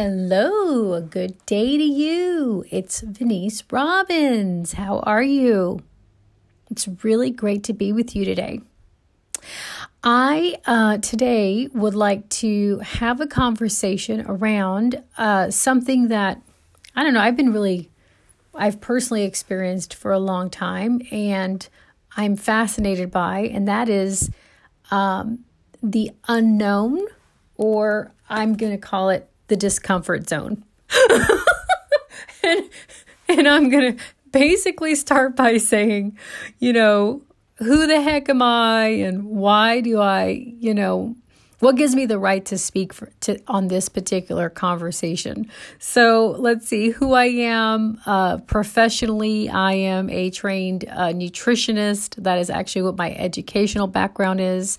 Hello, a good day to you. It's Venice Robbins. How are you? It's really great to be with you today. I uh, today would like to have a conversation around uh, something that I don't know, I've been really, I've personally experienced for a long time and I'm fascinated by, and that is um, the unknown, or I'm going to call it the discomfort zone. and, and I'm going to basically start by saying, you know, who the heck am I and why do I, you know, what gives me the right to speak for, to, on this particular conversation? So let's see who I am. Uh, professionally, I am a trained uh, nutritionist. That is actually what my educational background is.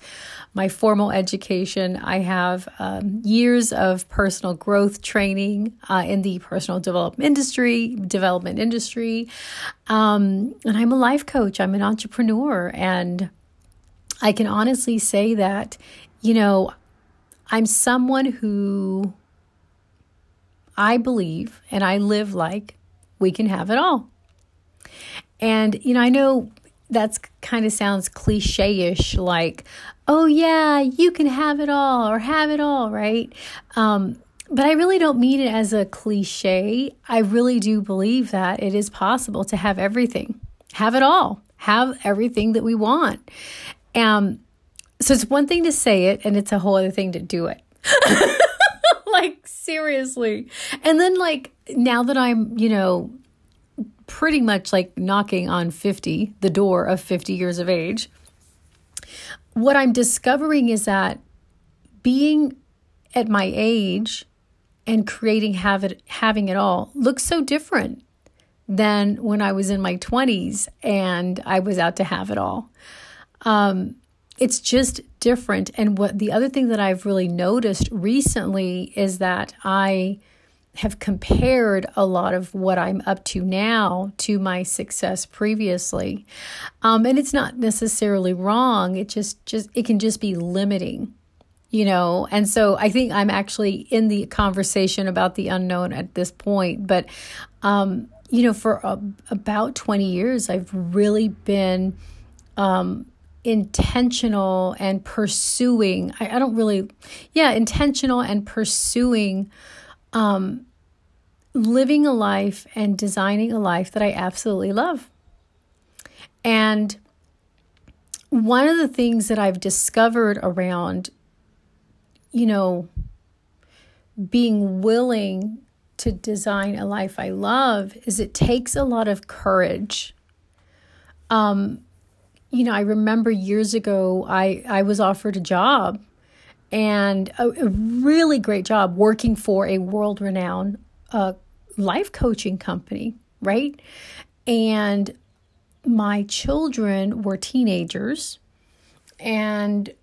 My formal education, I have um, years of personal growth training uh, in the personal development industry, development industry, um, and I'm a life coach. I'm an entrepreneur, and I can honestly say that you know, I'm someone who I believe and I live like we can have it all. And, you know, I know that's kind of sounds cliche ish, like, oh, yeah, you can have it all or have it all, right? Um, but I really don't mean it as a cliche. I really do believe that it is possible to have everything, have it all, have everything that we want. Um, so it's one thing to say it, and it's a whole other thing to do it. like, seriously. And then, like, now that I'm, you know, pretty much like knocking on 50, the door of 50 years of age, what I'm discovering is that being at my age and creating having it all looks so different than when I was in my 20s and I was out to have it all. Um, it's just different. And what the other thing that I've really noticed recently is that I have compared a lot of what I'm up to now to my success previously. Um, and it's not necessarily wrong. It just just it can just be limiting you know and so i think i'm actually in the conversation about the unknown at this point but um you know for a, about 20 years i've really been um intentional and pursuing I, I, don't really yeah intentional and pursuing um living a life and designing a life that i absolutely love. And one of the things that i've discovered around you know being willing to design a life i love is it takes a lot of courage. Um you know, I remember years ago, I, I was offered a job and a, a really great job working for a world renowned uh, life coaching company, right? And my children were teenagers, and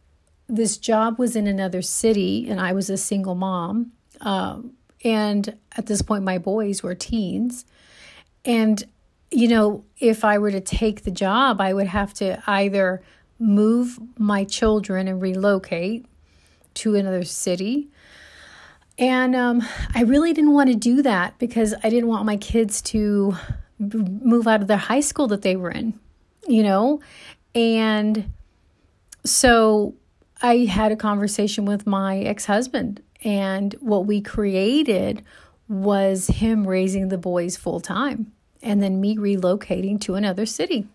this job was in another city, and I was a single mom. Um, and at this point, my boys were teens. And you know, if I were to take the job, I would have to either move my children and relocate to another city. And um, I really didn't want to do that because I didn't want my kids to move out of their high school that they were in, you know? And so I had a conversation with my ex husband, and what we created was him raising the boys full time and then me relocating to another city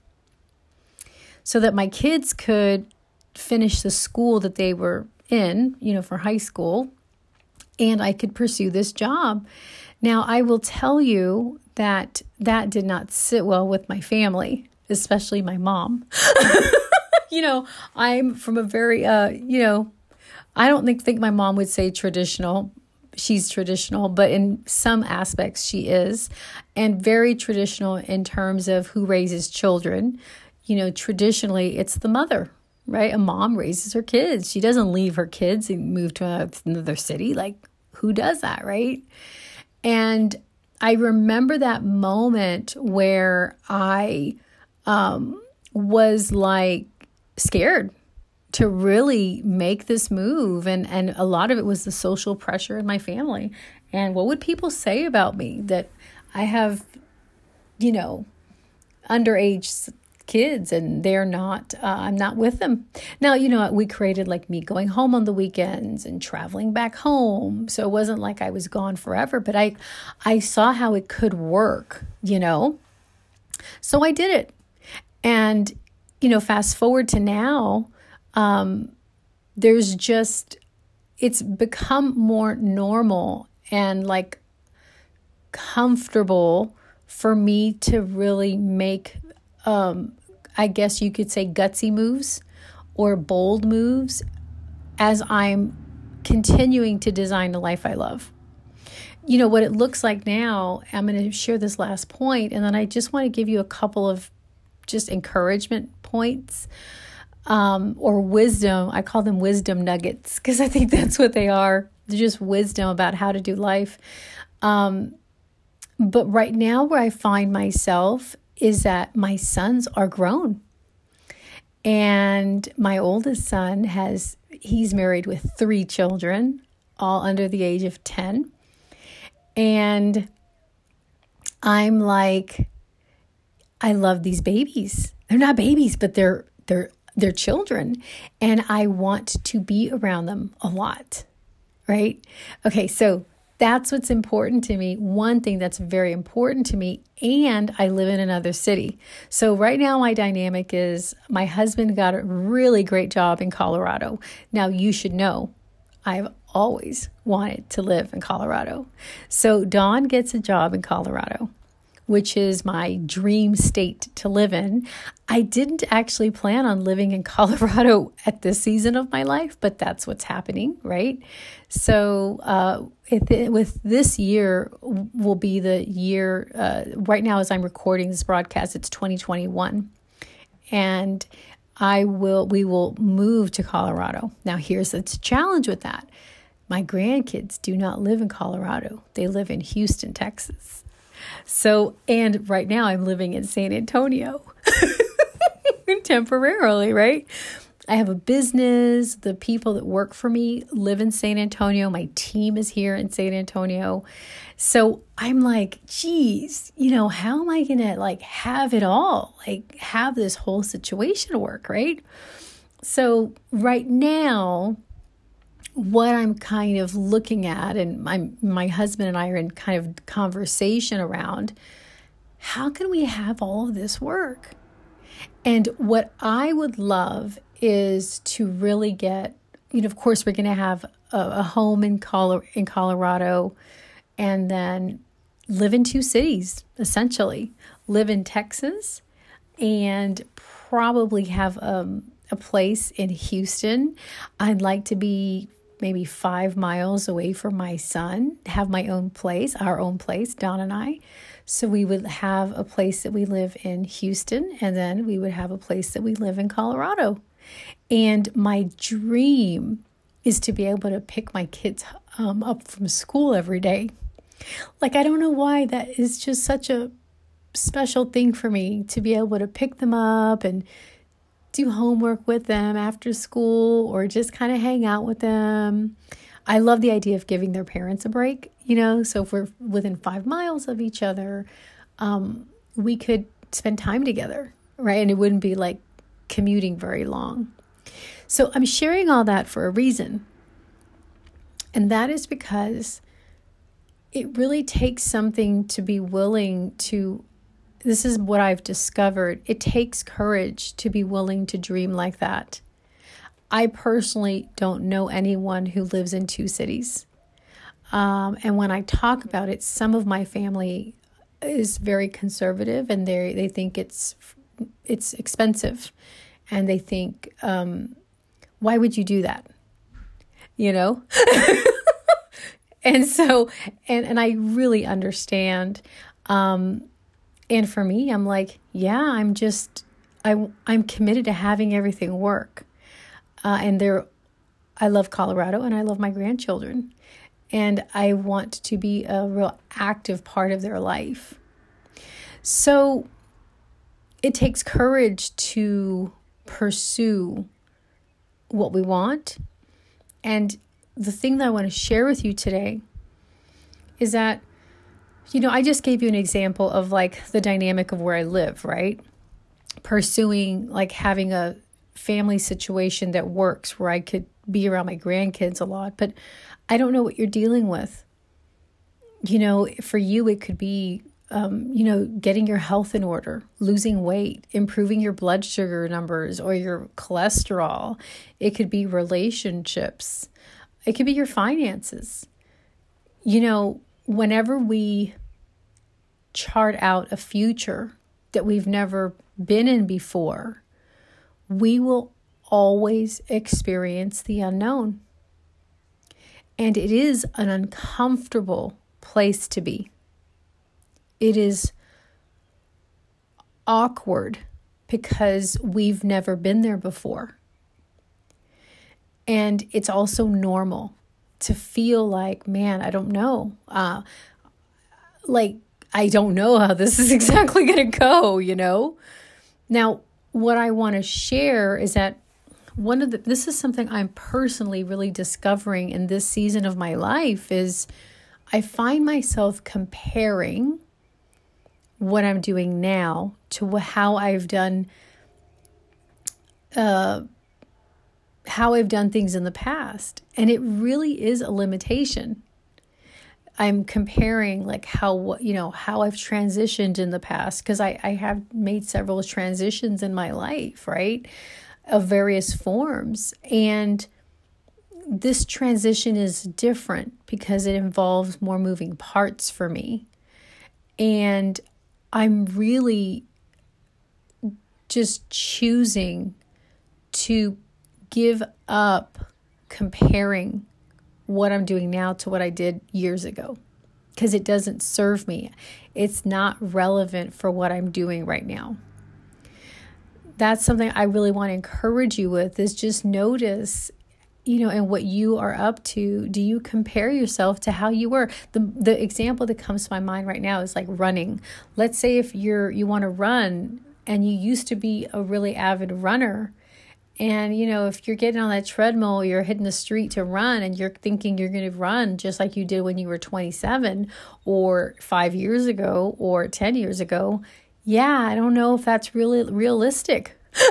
so that my kids could finish the school that they were in, you know, for high school, and I could pursue this job. Now, I will tell you that that did not sit well with my family, especially my mom. you know, I'm from a very, uh, you know, I don't think, think my mom would say traditional she's traditional, but in some aspects she is, and very traditional in terms of who raises children. You know, traditionally it's the mother, right? A mom raises her kids. She doesn't leave her kids and move to another city. Like, who does that, right? And I remember that moment where I um, was like scared to really make this move and and a lot of it was the social pressure in my family. And what would people say about me? That I have you know underage kids and they're not uh, i'm not with them. Now you know we created like me going home on the weekends and traveling back home. So it wasn't like i was gone forever but i i saw how it could work you know? So i did it. And you know fast forward to now um there's just it's become more normal and like comfortable for me to really make um, I guess you could say, gutsy moves or bold moves as I'm continuing to design the life I love. You know, what it looks like now, I'm going to share this last point, and then I just want to give you a couple of just encouragement points um, or wisdom. I call them wisdom nuggets because I think that's what they are. They're just wisdom about how to do life. Um, but right now, where I find myself is that my sons are grown. And my oldest son has, he's married with three children, all under the age of 10. And I'm like, I love these babies. They're not babies, but they're, they're, they're children. And I want to be around them a lot. Right? Okay, so that's what's important to me. One thing that's very important to me, and I live in another city. So, right now, my dynamic is my husband got a really great job in Colorado. Now, you should know I've always wanted to live in Colorado. So, Don gets a job in Colorado which is my dream state to live in. I didn't actually plan on living in Colorado at this season of my life, but that's what's happening, right? So, uh, it, with this year will be the year, uh, right now, as I'm recording this broadcast, it's 2021. And I will, we will move to Colorado. Now, here's the challenge with that. My grandkids do not live in Colorado. They live in Houston, Texas. So, and right now I'm living in San Antonio temporarily, right? I have a business. The people that work for me live in San Antonio. My team is here in San Antonio. So I'm like, geez, you know, how am I going to like have it all? Like have this whole situation work, right? So right now, what I'm kind of looking at, and my my husband and I are in kind of conversation around how can we have all of this work? And what I would love is to really get, you know, of course, we're going to have a, a home in Colo- in Colorado, and then live in two cities essentially. Live in Texas, and probably have um, a place in Houston. I'd like to be maybe five miles away from my son, have my own place, our own place, Don and I. So we would have a place that we live in Houston, and then we would have a place that we live in Colorado. And my dream is to be able to pick my kids um, up from school every day. Like, I don't know why that is just such a special thing for me to be able to pick them up and do homework with them after school or just kind of hang out with them. I love the idea of giving their parents a break, you know. So if we're within five miles of each other, um, we could spend time together, right? And it wouldn't be like commuting very long. So I'm sharing all that for a reason. And that is because it really takes something to be willing to this is what I've discovered. It takes courage to be willing to dream like that. I personally don't know anyone who lives in two cities. Um, and when I talk about it, some of my family is very conservative and they they think it's it's expensive, and they think, um, why would you do that? You know. and so, and and I really understand. Um, and for me, I'm like, yeah, I'm just, I, I'm committed to having everything work. Uh, and there, I love Colorado and I love my grandchildren. And I want to be a real active part of their life. So it takes courage to pursue what we want. And the thing that I want to share with you today is that, you know, I just gave you an example of like the dynamic of where I live, right? Pursuing like having a family situation that works where I could be around my grandkids a lot, but I don't know what you're dealing with. You know, for you, it could be um, you know, getting your health in order, losing weight, improving your blood sugar numbers or your cholesterol. It could be relationships. It could be your finances. You know, whenever we chart out a future that we've never been in before, we will always experience the unknown. And it is an uncomfortable place to be it is awkward because we've never been there before. And it's also normal to feel like, man, I don't know. Uh, like, I don't know how this is exactly going to go, you know? Now, what I want to share is that one of the, this is something I'm personally really discovering in this season of my life is I find myself comparing what I'm doing now to how I've done uh, how I've done things in the past. And it really is a limitation. I'm comparing like how you know how I've transitioned in the past because I, I have made several transitions in my life, right? Of various forms. And this transition is different because it involves more moving parts for me. And I'm really just choosing to give up comparing what I'm doing now to what I did years ago because it doesn't serve me. It's not relevant for what I'm doing right now. That's something I really want to encourage you with is just notice you know and what you are up to do you compare yourself to how you were the the example that comes to my mind right now is like running let's say if you're you want to run and you used to be a really avid runner and you know if you're getting on that treadmill you're hitting the street to run and you're thinking you're going to run just like you did when you were 27 or 5 years ago or 10 years ago yeah i don't know if that's really realistic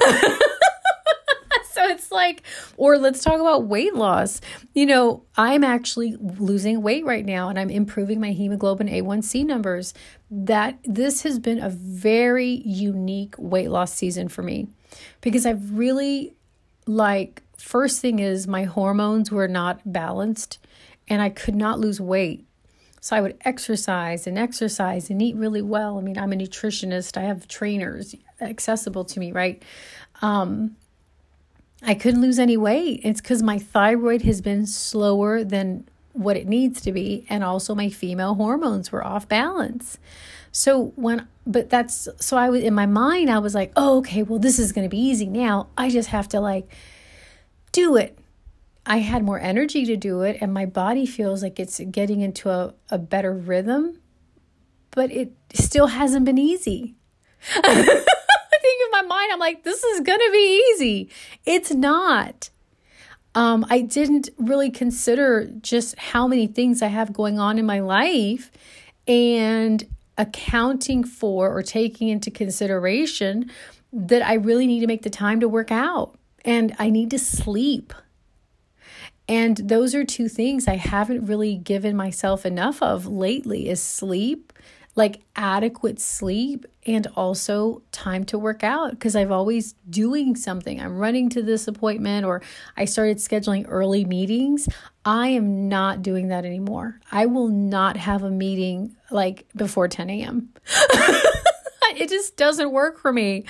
so it's like, or let's talk about weight loss. You know, I'm actually losing weight right now and I'm improving my hemoglobin A1C numbers. That this has been a very unique weight loss season for me because I've really, like, first thing is my hormones were not balanced and I could not lose weight. So I would exercise and exercise and eat really well. I mean, I'm a nutritionist. I have trainers accessible to me, right? Um, I couldn't lose any weight. It's because my thyroid has been slower than what it needs to be, and also my female hormones were off balance. So when, but that's so I was in my mind, I was like, oh, okay, well, this is going to be easy now. I just have to like do it. I had more energy to do it, and my body feels like it's getting into a, a better rhythm, but it still hasn't been easy. I think in my mind, I'm like, this is going to be easy. It's not. Um, I didn't really consider just how many things I have going on in my life and accounting for or taking into consideration that I really need to make the time to work out and I need to sleep. And those are two things I haven't really given myself enough of lately is sleep like adequate sleep and also time to work out because I've always doing something. I'm running to this appointment or I started scheduling early meetings. I am not doing that anymore. I will not have a meeting like before 10 a.m. it just doesn't work for me.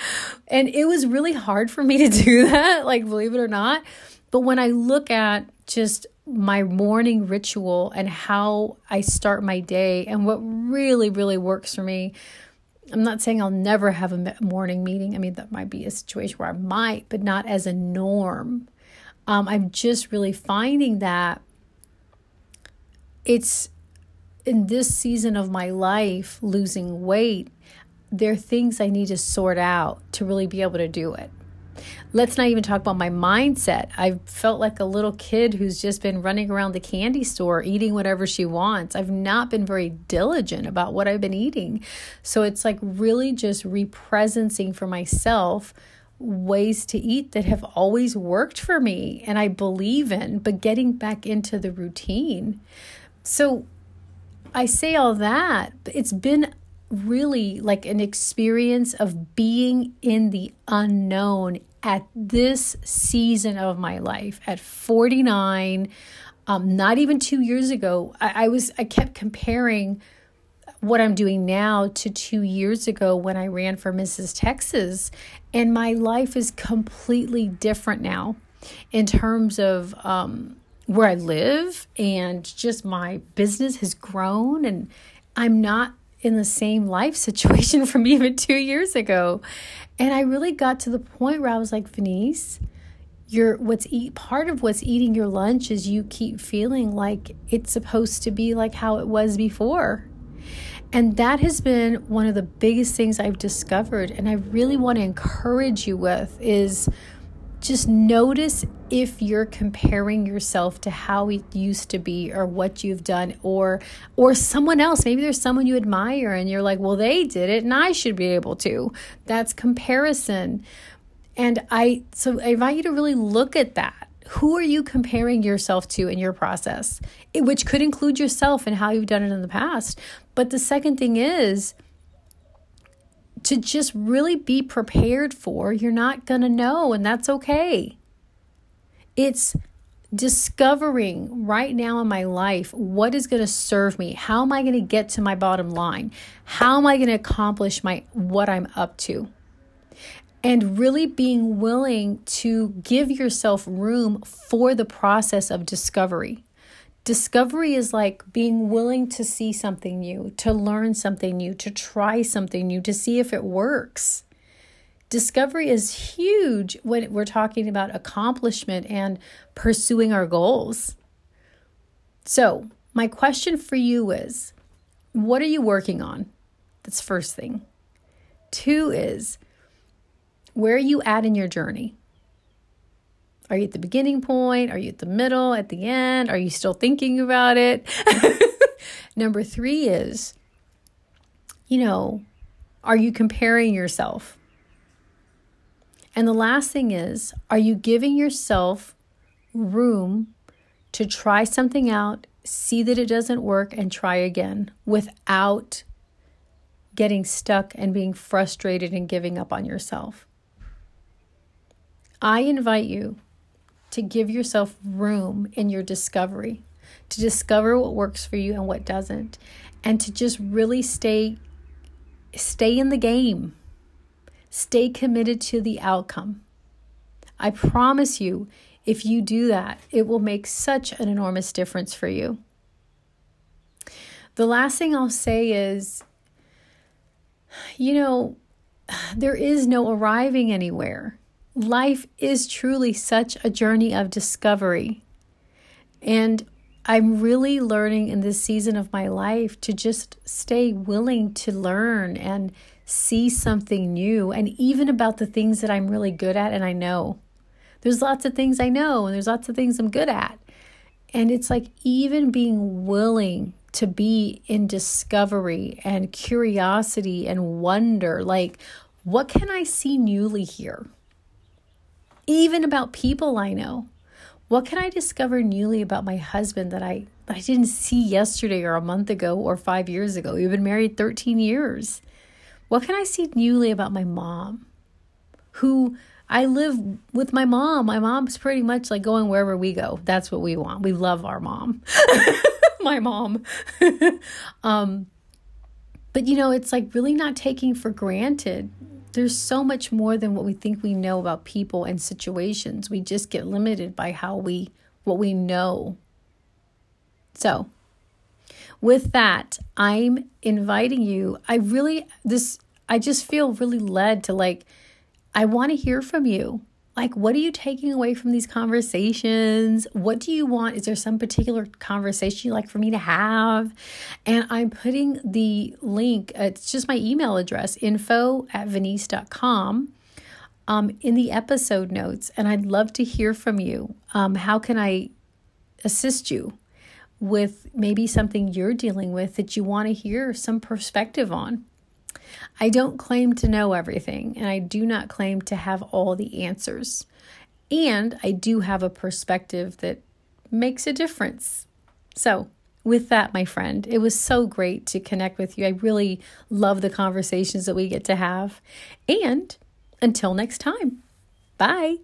And it was really hard for me to do that, like believe it or not. But when I look at just my morning ritual and how I start my day and what really, really works for me. I'm not saying I'll never have a morning meeting. I mean, that might be a situation where I might, but not as a norm. Um, I'm just really finding that it's in this season of my life, losing weight, there are things I need to sort out to really be able to do it. Let's not even talk about my mindset. I felt like a little kid who's just been running around the candy store eating whatever she wants. I've not been very diligent about what I've been eating. So it's like really just represencing for myself ways to eat that have always worked for me and I believe in, but getting back into the routine. So I say all that, it's been really like an experience of being in the unknown at this season of my life. At 49 um, not even two years ago I, I was i kept comparing what i'm doing now to two years ago when i ran for mrs texas and my life is completely different now in terms of um, where i live and just my business has grown and i'm not in the same life situation from even two years ago. And I really got to the point where I was like, Venice, you're what's eat part of what's eating your lunch is you keep feeling like it's supposed to be like how it was before. And that has been one of the biggest things I've discovered and I really want to encourage you with is just notice if you're comparing yourself to how it used to be or what you've done or or someone else. Maybe there's someone you admire and you're like well they did it and I should be able to. That's comparison. And I so I invite you to really look at that. Who are you comparing yourself to in your process? Which could include yourself and how you've done it in the past. But the second thing is to just really be prepared for, you're not going to know, and that's okay. It's discovering right now in my life what is going to serve me. How am i going to get to my bottom line? How am i going to accomplish my what i'm up to? And really being willing to give yourself room for the process of discovery Discovery is like being willing to see something new, to learn something new, to try something new, to see if it works. Discovery is huge when we're talking about accomplishment and pursuing our goals. So, my question for you is what are you working on? That's first thing. Two is where are you at in your journey? Are you at the beginning point? Are you at the middle? At the end? Are you still thinking about it? Number three is, you know, are you comparing yourself? And the last thing is, are you giving yourself room to try something out, see that it doesn't work, and try again without getting stuck and being frustrated and giving up on yourself? I invite you to give yourself room in your discovery, to discover what works for you and what doesn't, and to just really stay stay in the game. Stay committed to the outcome. I promise you, if you do that, it will make such an enormous difference for you. The last thing I'll say is you know, there is no arriving anywhere life is truly such a journey of discovery. And I'm really learning in this season of my life to just stay willing to learn and see something new, and even about the things that I'm really good at and I know. There's lots of things I know, and there's lots of things I'm good at. And it's like even being willing to be in discovery and curiosity and wonder like, what can I see newly here? Even about people I know. What can I discover newly about my husband that I that I didn't see yesterday or a month ago or 5 years ago? We've been married 13 years. What can I see newly about my mom? Who I live with my mom. My mom's pretty much like going wherever we go. That's what we want. We love our mom. my mom. um but you know, it's like really not taking for granted there's so much more than what we think we know about people and situations. We just get limited by how we what we know. So, with that, I'm inviting you. I really this I just feel really led to like I want to hear from you. Like, what are you taking away from these conversations? What do you want? Is there some particular conversation you like for me to have? And I'm putting the link, it's just my email address, info at venice.com. um, in the episode notes, and I'd love to hear from you. Um, how can I assist you with maybe something you're dealing with that you want to hear some perspective on? I don't claim to know everything, and I do not claim to have all the answers. And I do have a perspective that makes a difference. So, with that, my friend, it was so great to connect with you. I really love the conversations that we get to have. And until next time, bye.